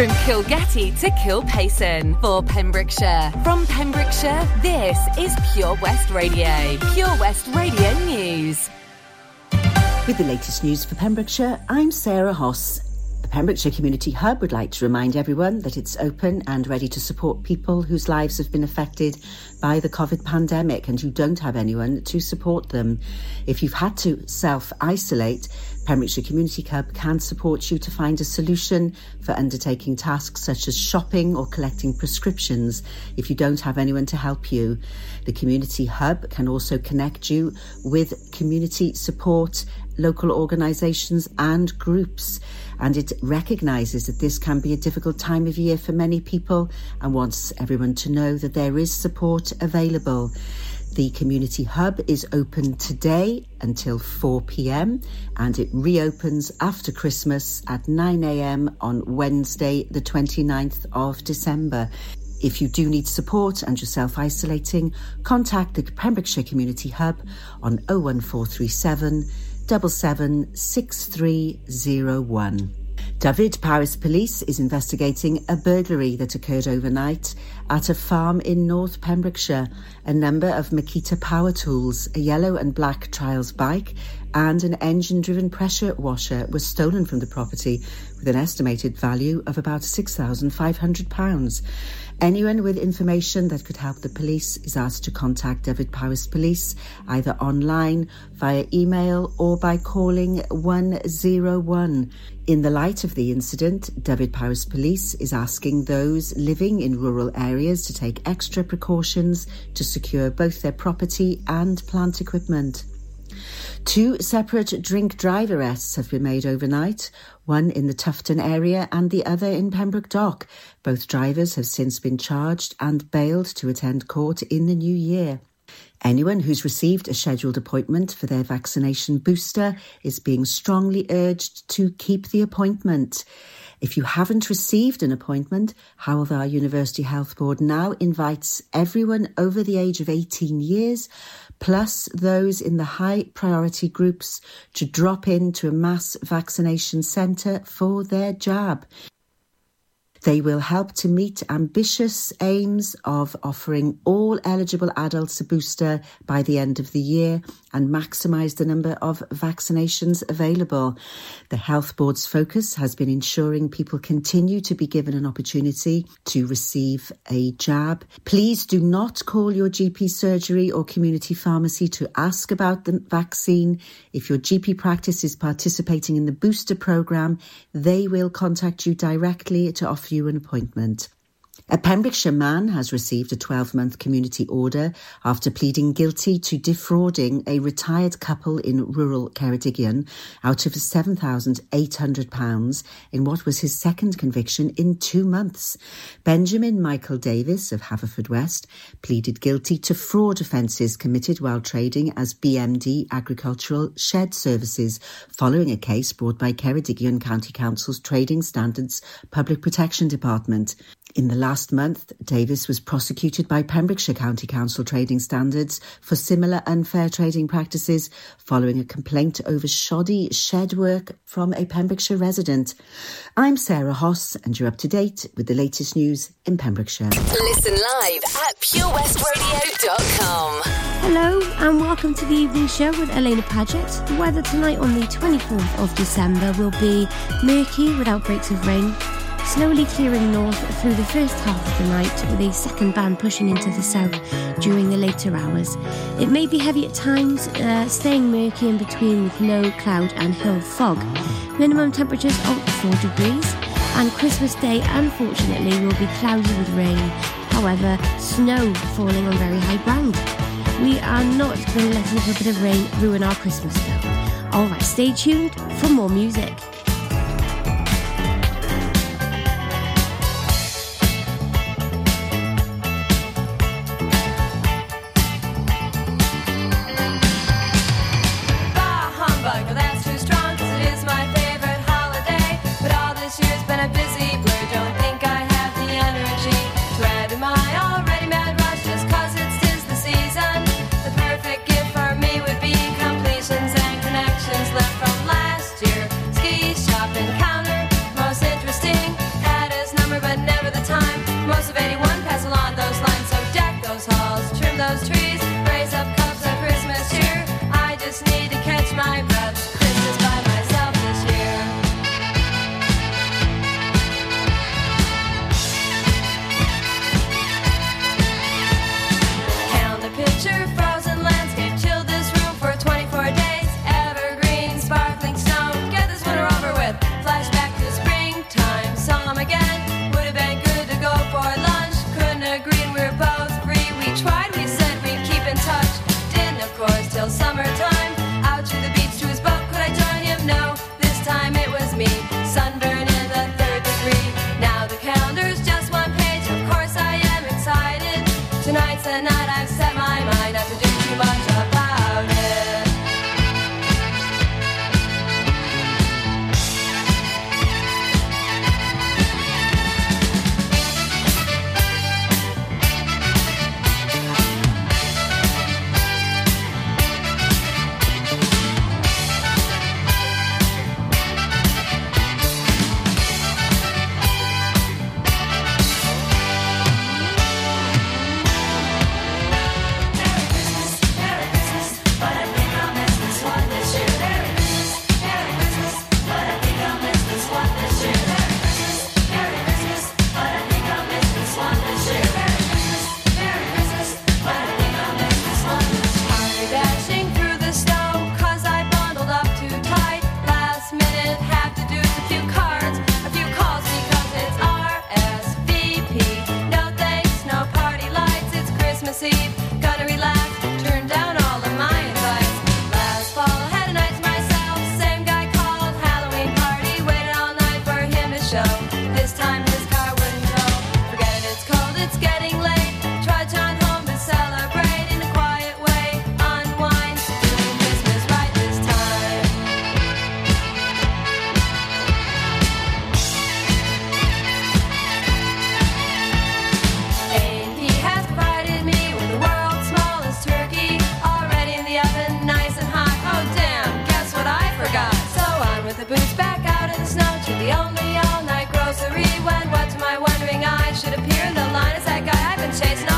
From Kilgetty to Kilpaison for Pembrokeshire. From Pembrokeshire, this is Pure West Radio. Pure West Radio News. With the latest news for Pembrokeshire, I'm Sarah Hoss. The Pembrokeshire Community Hub would like to remind everyone that it's open and ready to support people whose lives have been affected by the COVID pandemic and who don't have anyone to support them. If you've had to self isolate, Pembrokeshire Community Hub can support you to find a solution for undertaking tasks such as shopping or collecting prescriptions if you don't have anyone to help you. The Community Hub can also connect you with community support, local organisations and groups and it recognises that this can be a difficult time of year for many people and wants everyone to know that there is support available. The Community Hub is open today until 4 pm and it reopens after Christmas at 9 am on Wednesday, the 29th of December. If you do need support and you're self isolating, contact the Pembrokeshire Community Hub on 01437 776301. Dyfed-Powys Police is investigating a burglary that occurred overnight at a farm in North Pembrokeshire. A number of Makita power tools, a yellow and black trials bike, and an engine driven pressure washer were stolen from the property with an estimated value of about £6,500. Anyone with information that could help the police is asked to contact Dyfed-Powys Police either online, via email, or by calling 101. In the light of the incident, Dyfed-Powys Police is asking those living in rural areas to take extra precautions to secure both their property and plant equipment. Two separate drink drive arrests have been made overnight, one in the Tufton area and the other in Pembroke Dock. Both drivers have since been charged and bailed to attend court in the new year. Anyone who's received a scheduled appointment for their vaccination booster is being strongly urged to keep the appointment. If you haven't received an appointment, Hywel Dda University Health Board now invites everyone over the age of 18 years plus those in the high priority groups to drop in to a mass vaccination centre for their jab. They will help to meet ambitious aims of offering all eligible adults a booster by the end of the year and maximise the number of vaccinations available. The Health Board's focus has been ensuring people continue to be given an opportunity to receive a jab. Please do not call your GP surgery or community pharmacy to ask about the vaccine. If your GP practice is participating in the booster programme, they will contact you directly to offer you an appointment. A Pembrokeshire man has received a 12 month community order after pleading guilty to defrauding a retired couple in rural Ceredigion out of £7,800 in what was his second conviction in two months. Benjamin Michael Davis of Haverfordwest pleaded guilty to fraud offences committed while trading as BMD Agricultural Shed Services following a case brought by Ceredigion County Council's Trading Standards Public Protection Department. In the last month, Davis was prosecuted by Pembrokeshire County Council Trading Standards for similar unfair trading practices following a complaint over shoddy shed work from a Pembrokeshire resident. I'm Sarah Hoss and you're up to date with the latest news in Pembrokeshire. Listen live at purewestradio.com. Hello and welcome to the evening show with Alaina Paget. The weather tonight on the 24th of December will be murky with outbreaks of rain slowly clearing north through the first half of the night with a second band pushing into the south during the later hours. It may be heavy at times, uh, staying murky in between with low cloud and hill fog. Minimum temperatures of 4 degrees, and Christmas Day unfortunately will be cloudy with rain. However, snow falling on very high ground. We are not going to let a little bit of rain ruin our Christmas though. Alright, stay tuned for more music. should appear in the line. as that oh, guy I've been chasing.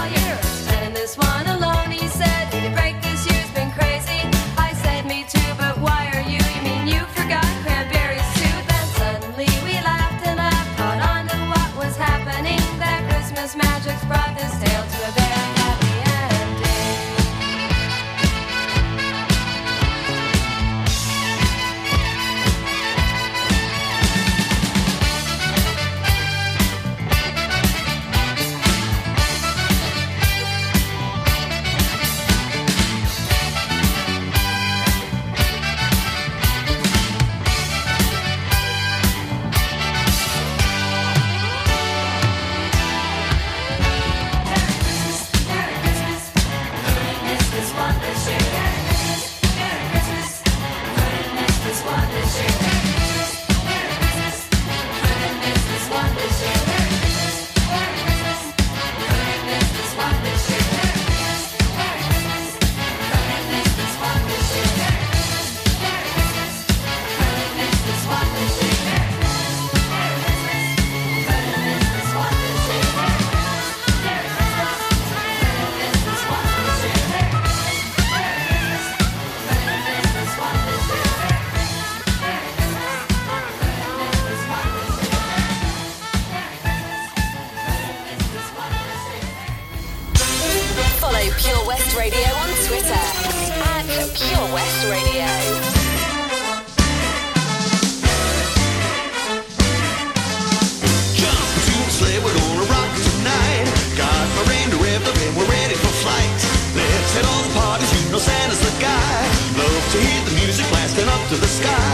Santa's the guy. Love to hear the music blasting up to the sky.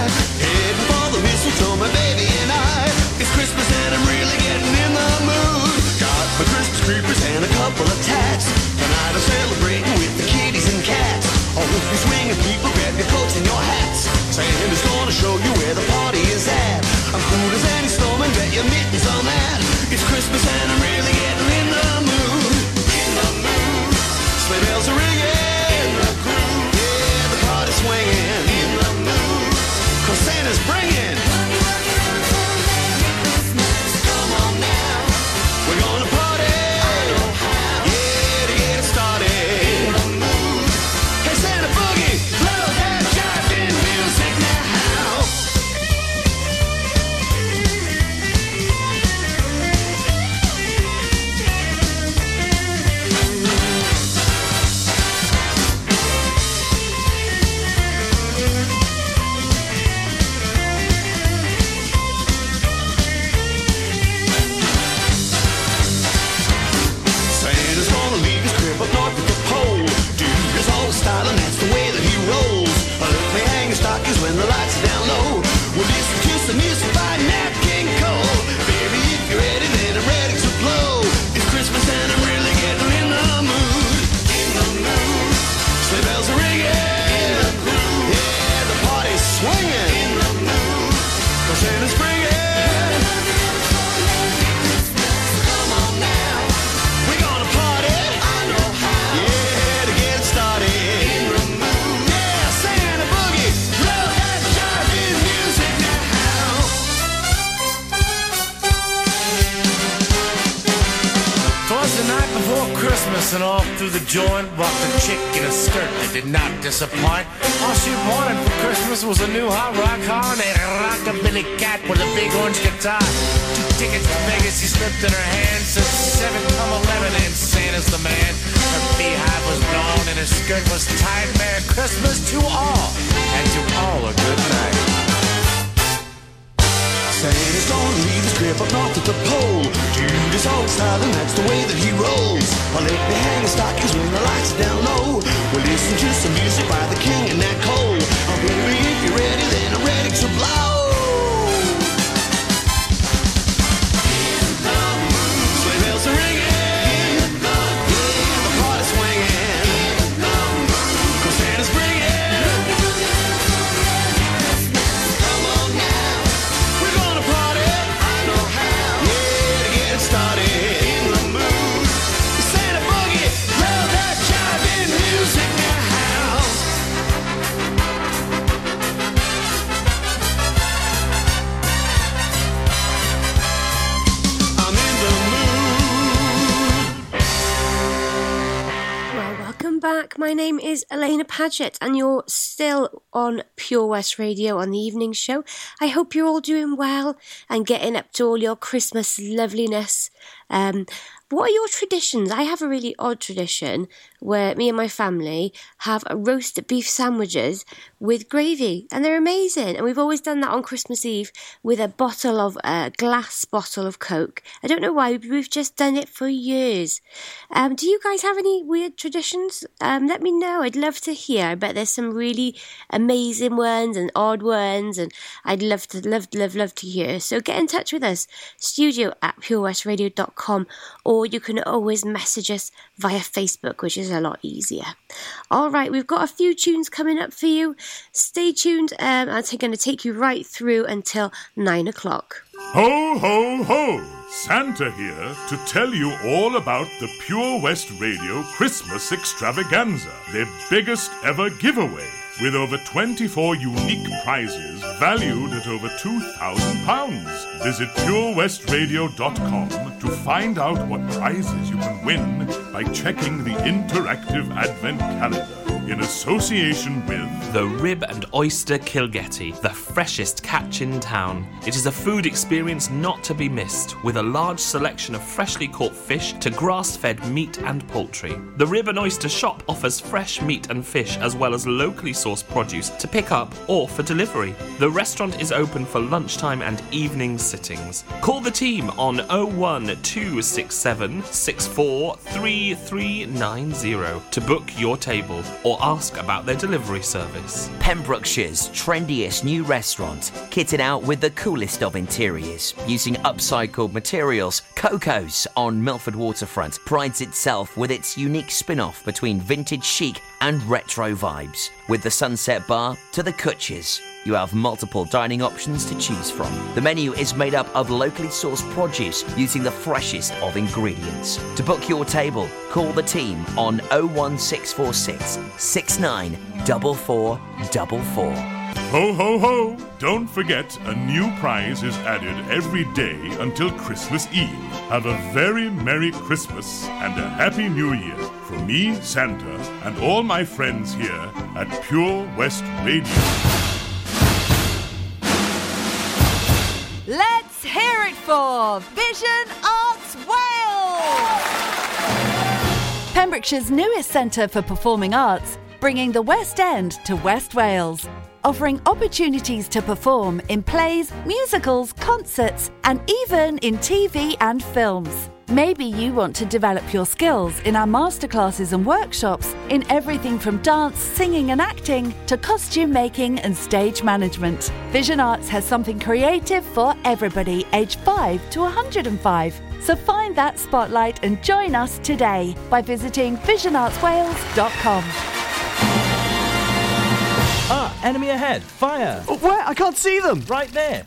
Dancing off through the joint walked a chick in a skirt that did not disappoint. All she wanted for Christmas was a new hot rock horn and a rockabilly cat with a big orange guitar. Two tickets to Vegas she slipped in her hand. Since seven come eleven and Santa's the man. Her beehive was blown and her skirt was tight. Merry Christmas to all and to all a good night saying he's gonna leave his grip up north at the pole. Dude is old style and that's the way that he rolls. I'll let me hang his stockings when the lights are down low. We'll listen to some music by the king and that cold. I'm ready if you're ready, then I'm ready to blow. My name is Alaina Paget, and you're still on Pure West Radio on the evening show. I hope you're all doing well and getting up to all your Christmas loveliness. Um, what are your traditions? I have a really odd tradition where me and my family have roast beef sandwiches with gravy, and they're amazing. And we've always done that on Christmas Eve with a bottle of a uh, glass bottle of Coke. I don't know why, but we've just done it for years. Um, do you guys have any weird traditions? Um, let me know. I'd love to hear. I bet there's some really amazing ones and odd ones, and I'd love to love love love to hear. So get in touch with us, studio at purewestradio.com or or you can always message us via Facebook, which is a lot easier. All right, we've got a few tunes coming up for you. Stay tuned. Um, I'm going to take you right through until nine o'clock. Ho, ho, ho! Santa here to tell you all about the Pure West Radio Christmas Extravaganza, their biggest ever giveaway with over 24 unique prizes valued at over £2,000. Visit purewestradio.com to find out what prizes you can win by checking the interactive advent calendar in association with the Rib and Oyster Kilgetty, the freshest catch in town. It is a food experience not to be missed, with a large selection of freshly caught fish to grass fed meat and poultry. The Rib and Oyster shop offers fresh meat and fish as well as locally sourced produce to pick up or for delivery. The restaurant is open for lunchtime and evening sittings. Call the team on 01267 643390 to book your table or ask about their delivery service. Pembrokeshire's trendiest new restaurant, kitted out with the coolest of interiors, using upcycled materials. Coco's on Milford Waterfront prides itself with its unique spin off between vintage chic and retro vibes. With the Sunset Bar to the Kutches, you have multiple dining options to choose from. The menu is made up of locally sourced produce using the freshest of ingredients. To book your table, call the team on 01646 694444. Ho, ho, ho! Don't forget, a new prize is added every day until Christmas Eve. Have a very Merry Christmas and a Happy New Year from me, Santa, and all my friends here at Pure West Radio. Let's hear it for Vision Arts Wales! Pembrokeshire's newest centre for performing arts, bringing the West End to West Wales, offering opportunities to perform in plays, musicals, concerts, and even in TV and films. Maybe you want to develop your skills in our masterclasses and workshops in everything from dance, singing, and acting to costume making and stage management. Vision Arts has something creative for everybody, aged 5 to 105. So find that spotlight and join us today by visiting visionartswales.com. Ah, enemy ahead. Fire. Oh, where? I can't see them. Right there.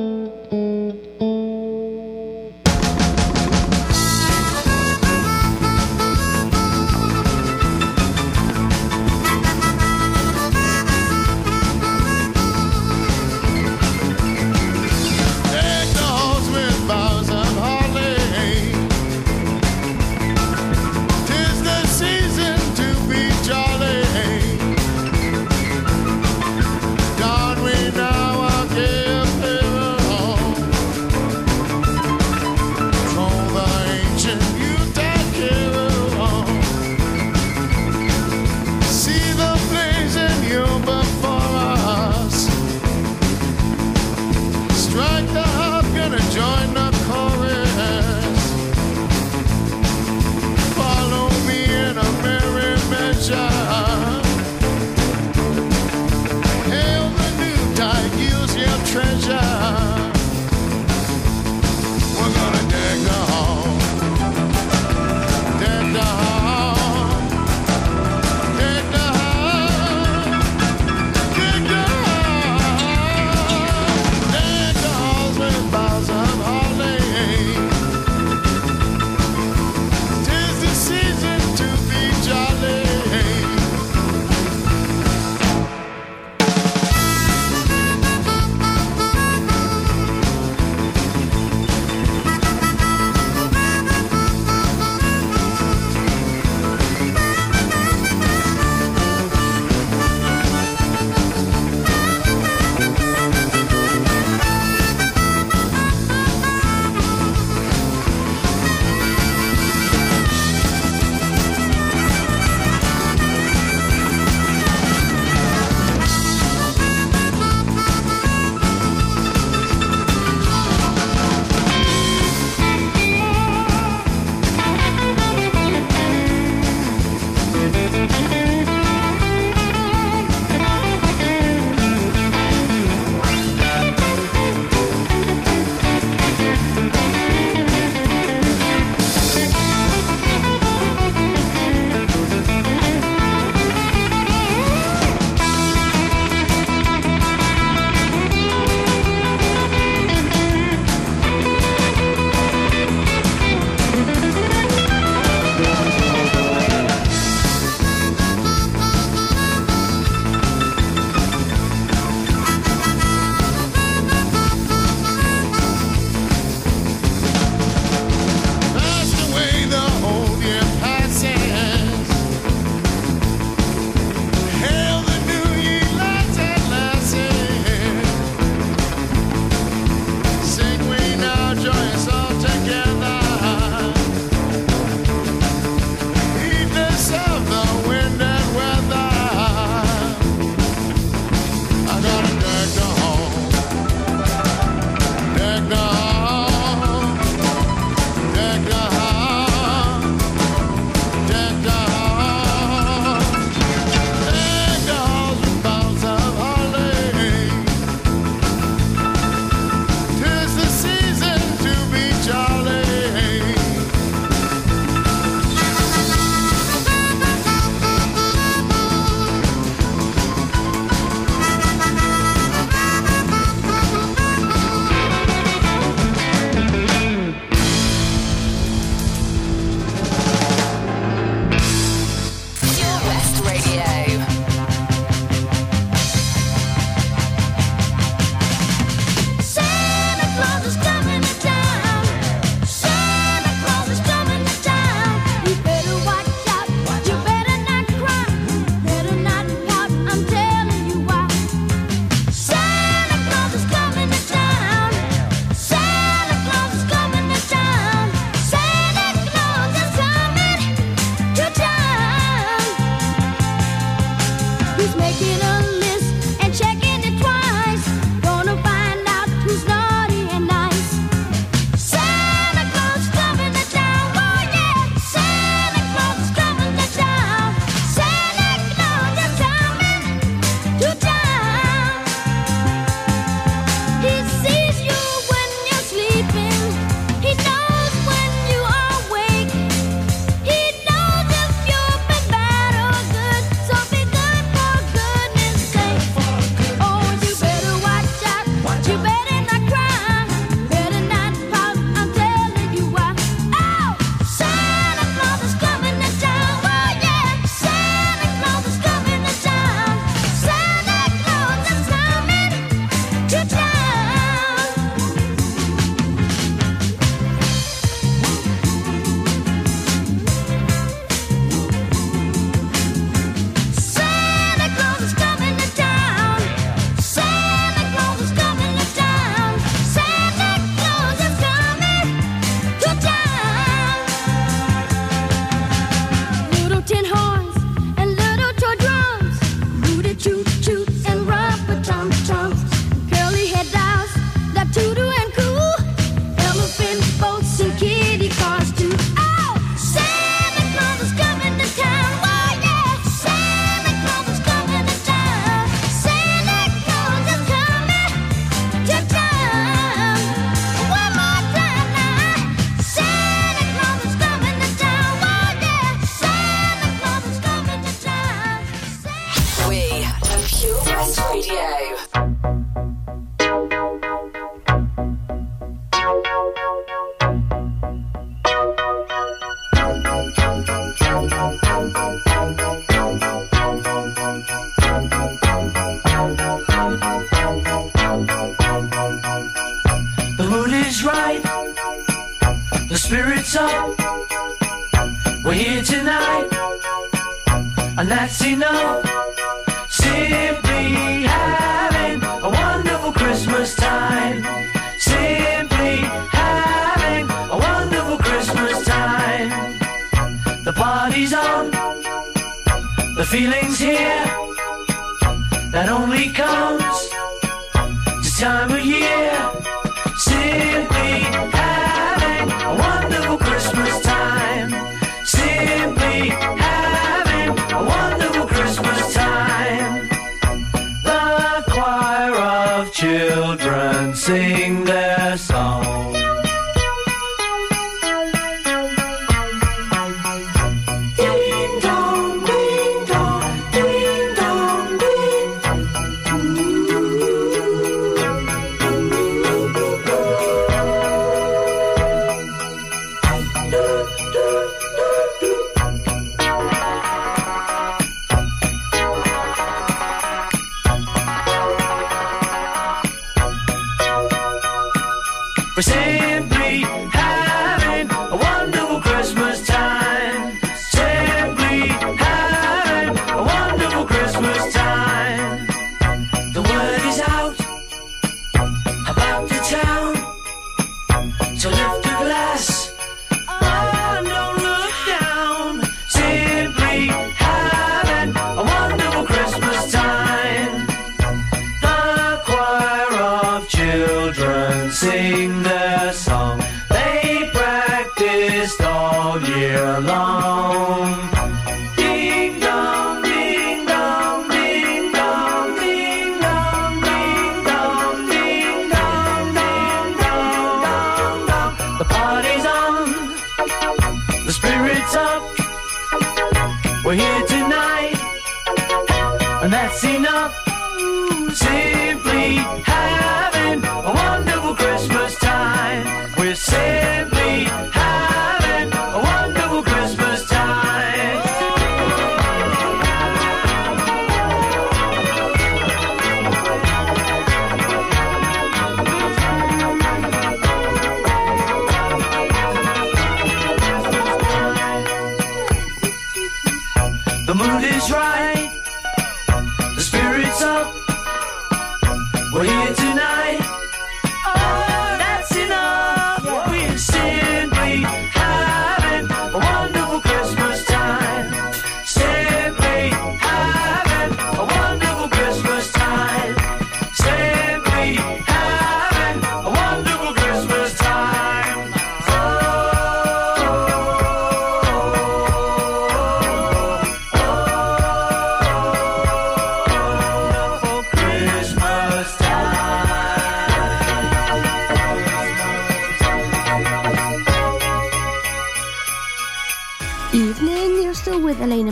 Say.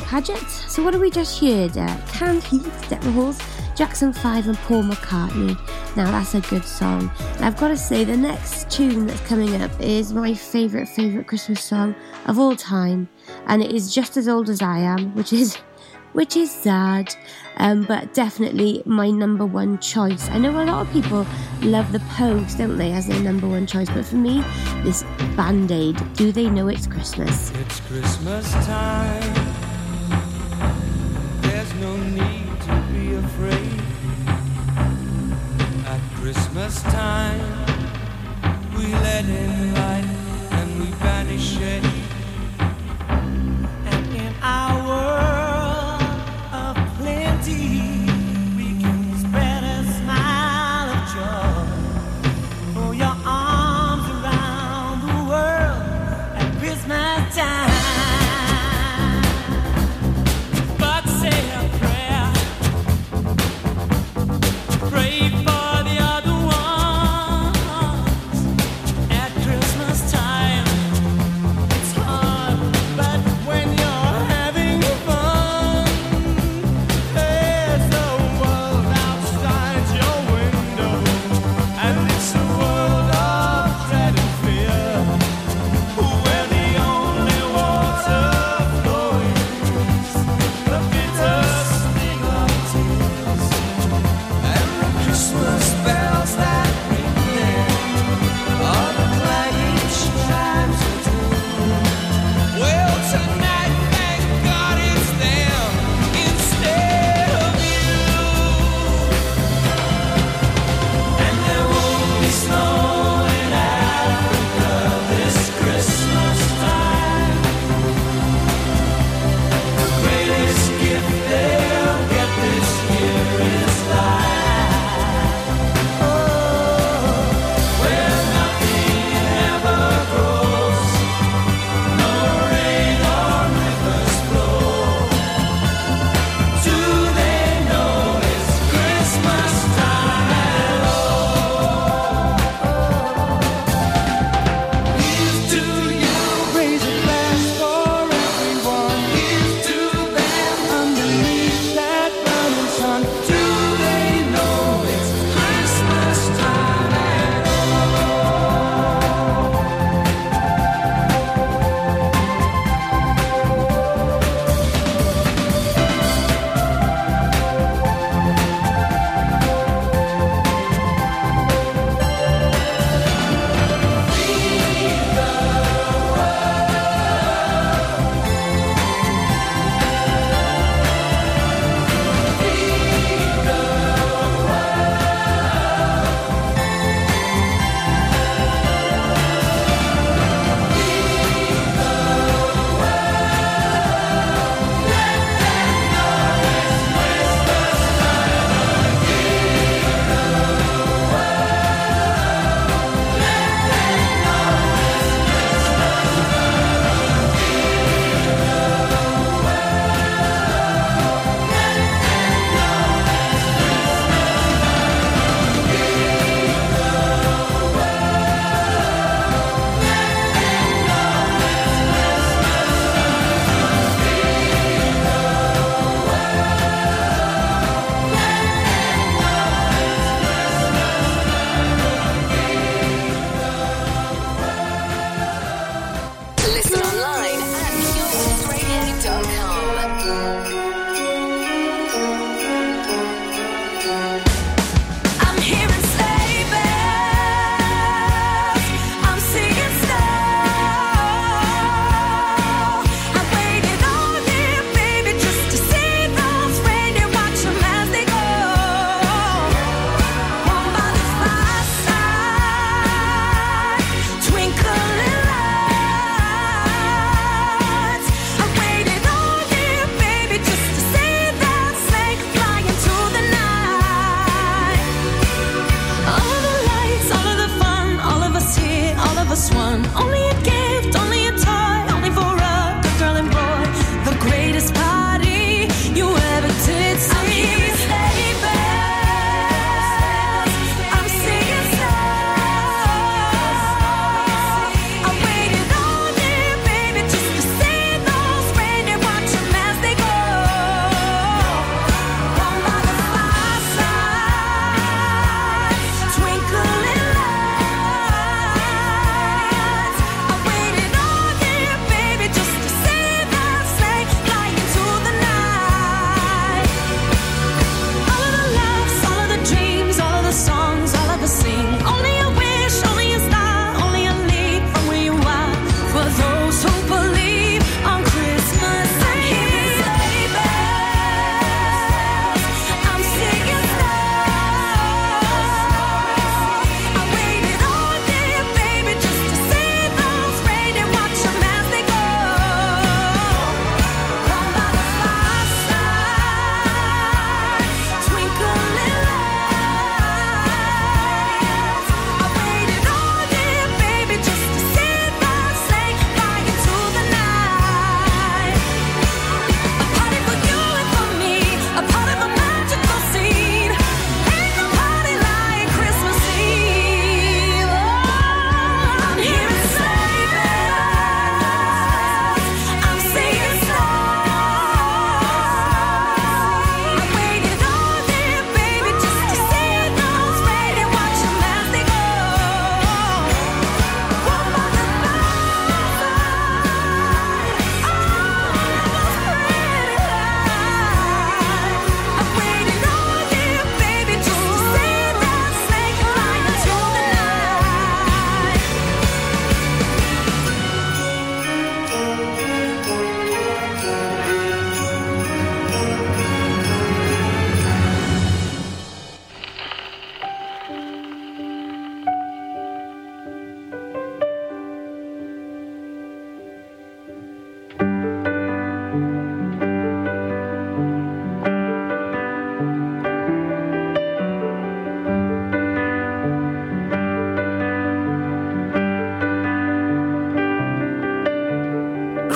Paget. So what have we just heard? Uh, Canned Heat, Deborah Halls, Jackson 5 and Paul McCartney. Now that's a good song. And I've got to say the next tune that's coming up is my favourite, favourite Christmas song of all time. And it is just as old as I am, which is which is sad, um, but definitely my number one choice. I know a lot of people love the Pogues, don't they, as their number one choice, but for me, this Band Aid, Do They Know It's Christmas? It's Christmas time. Christmas time, we let in light.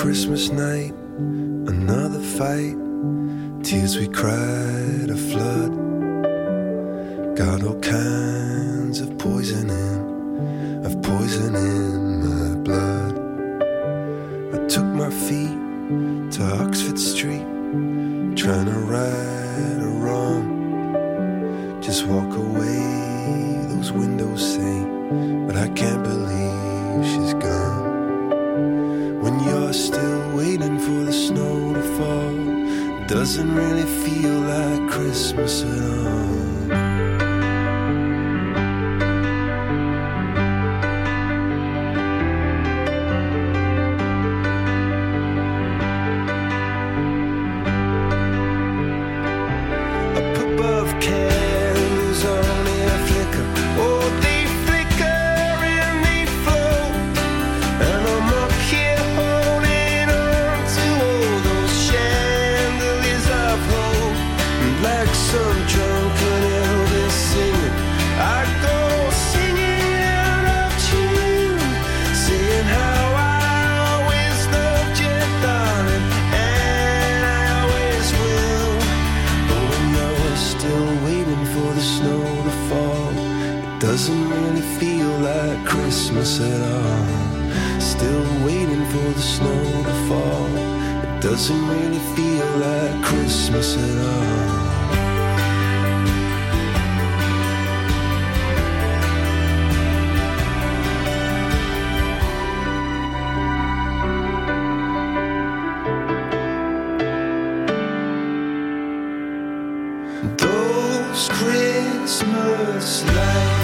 Christmas night, another fight. Tears we cried a flood. Got all kinds of poison in, of poison in my blood. I took my feet to Oxford Street, trying to right a wrong. Just walk away, those windows say, but I can't believe. doesn't really feel like Christmas at all. Christmas light.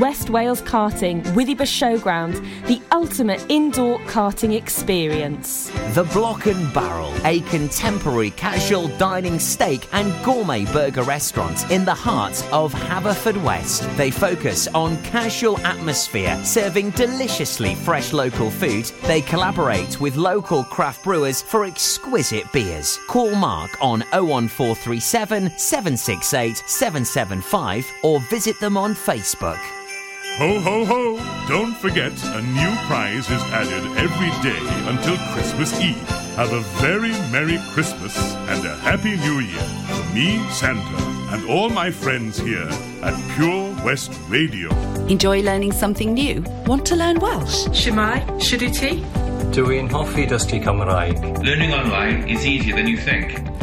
West Wales Karting, Withybush Showground, the ultimate indoor karting experience. The Block and Barrel, a contemporary casual dining steak and gourmet burger restaurant in the heart of Haverfordwest. They focus on casual atmosphere, serving deliciously fresh local food. They collaborate with local craft brewers for exquisite beers. Call Mark on 01437 768 775 or visit them on Facebook. Ho, ho, ho! Don't forget, a new prize is added every day until Christmas Eve. Have a very Merry Christmas and a Happy New Year from me, Santa, and all my friends here at Pure West Radio. Enjoy learning something new? Want to learn Welsh? Shemai, Shuduti. Dwi'n hoffi dysgu Cymraeg. Learning online is easier than you think.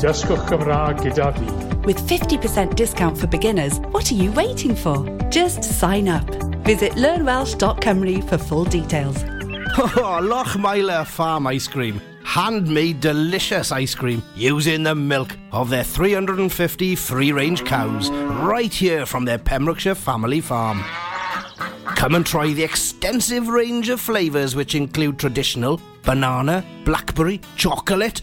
Dysgwch Cymraeg gyda fi. With 50% discount for beginners, what are you waiting for? Just sign up. Visit learnwelsh.cymru for full details. Oh, Lochmeyler Farm Ice Cream. Handmade delicious ice cream using the milk of their 350 free range cows right here from their Pembrokeshire family farm. Come and try the extensive range of flavours which include traditional banana, blackberry, chocolate,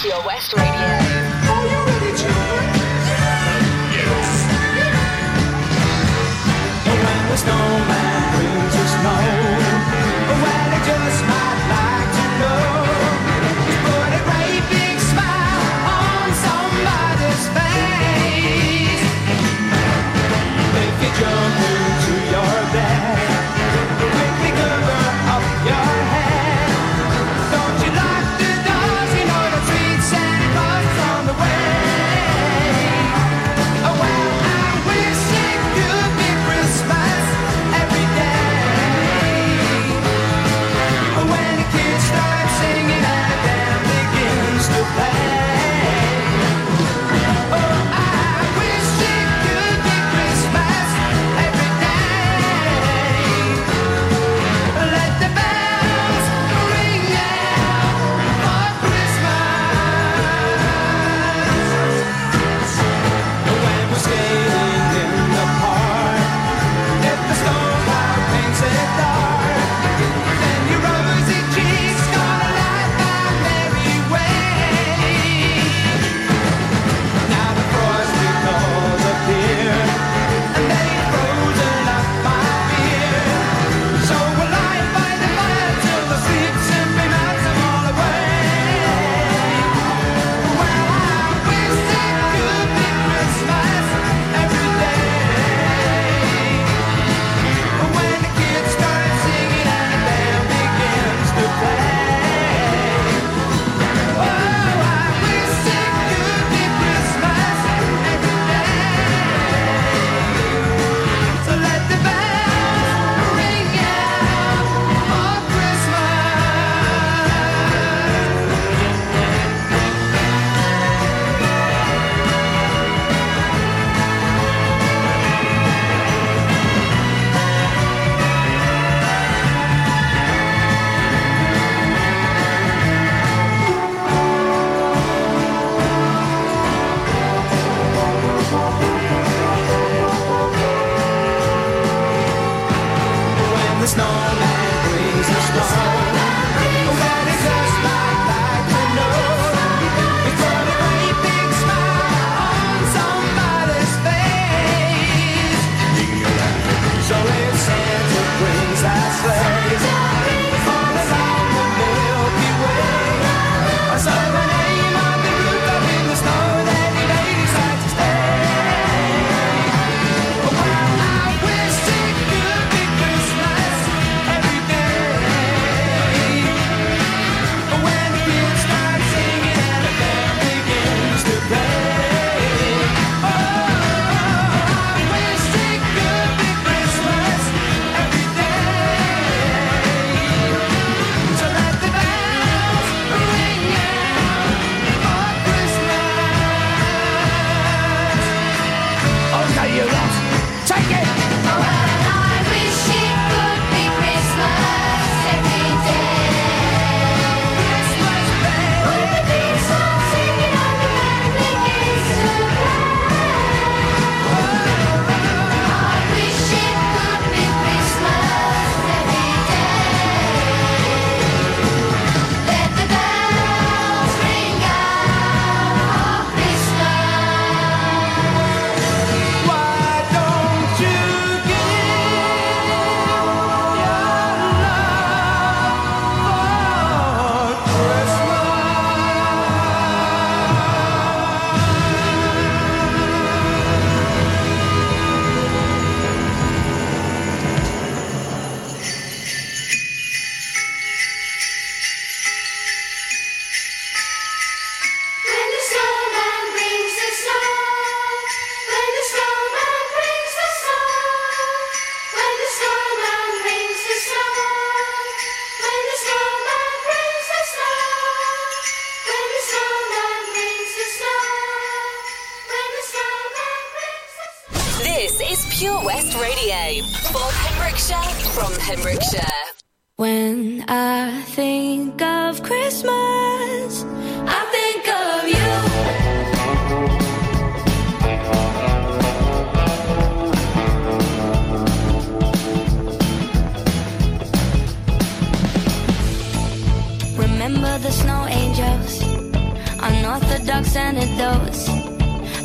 Pure West Radio.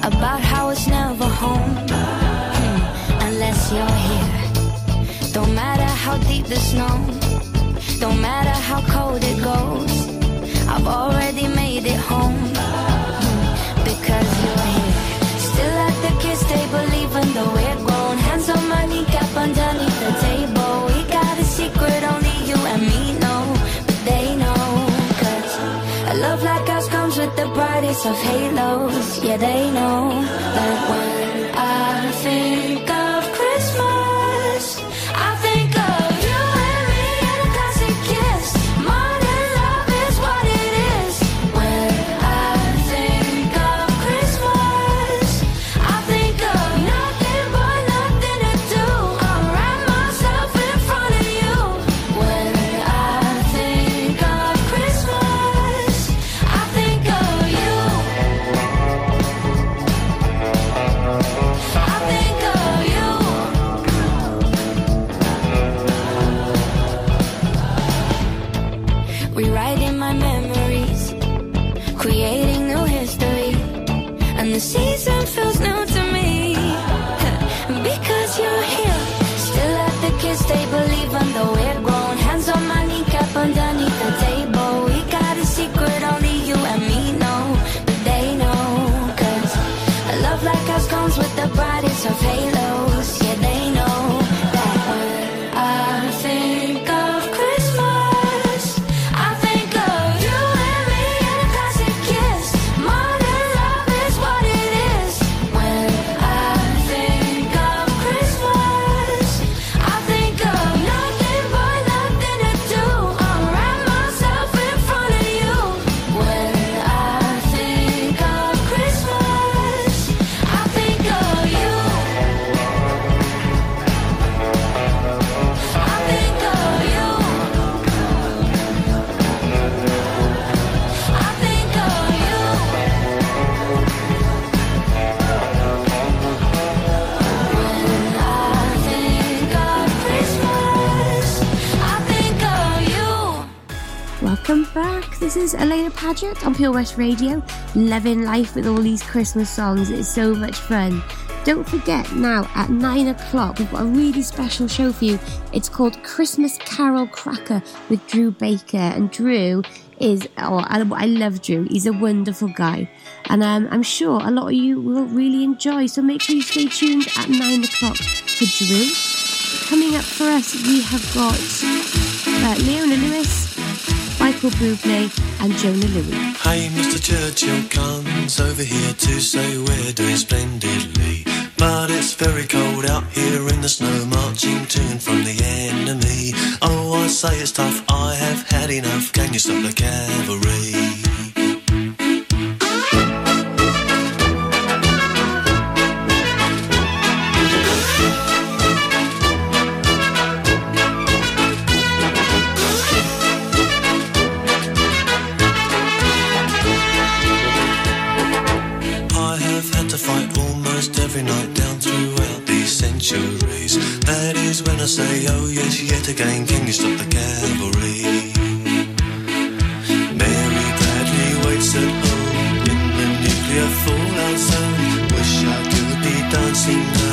About how it's never home hmm, unless you're here. Don't matter how deep the snow, don't matter how cold it goes. I've already made it home hmm, because you're here. Still at the kids' table, even though we're grown. Hands on my kneecap underneath of halos. Yeah, they know that when Paget on Pure West Radio, loving life with all these Christmas songs. It's so much fun. Don't forget now at nine o'clock, we've got a really special show for you. It's called Christmas Carol Cracker with Drew Baker. And Drew is, oh, I, I love Drew. He's a wonderful guy. And um, I'm sure a lot of you will really enjoy. So make sure you stay tuned at nine o'clock for Drew. Coming up for us, we have got uh, Leona Lewis, Michael Bublé, and Jona Lewie. Hey, Mr. Churchill comes over here to say we're doing splendidly. But it's very cold out here in the snow, marching and from the enemy. Oh, I say it's tough, I have had enough. Can you stop the cavalry? I say, oh yes, yet again, can you stop the cavalry? Mary Bradley waits at home in the nuclear fallout zone. Wish I could be dancing now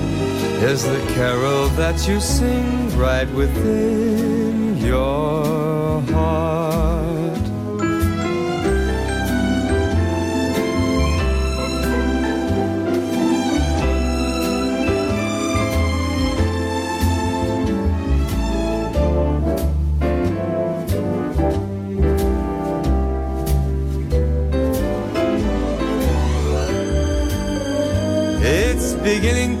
is the carol that you sing right within your heart. It's beginning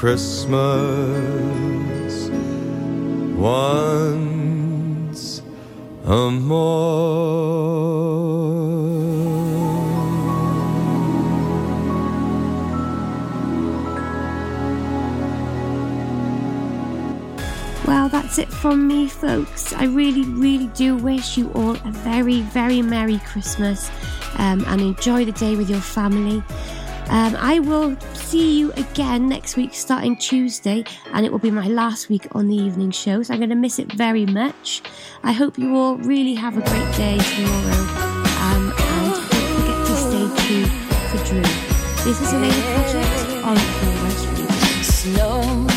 Christmas once a more. Well, that's it from me, folks. I really, really do wish you all a very, very Merry Christmas um, and enjoy the day with your family. Um, I will see you again next week, starting Tuesday, and it will be my last week on the evening show, so I'm going to miss it very much. I hope you all really have a great day tomorrow, um, and don't forget to stay true to Drew. This is Alaina Paget on Pure Snow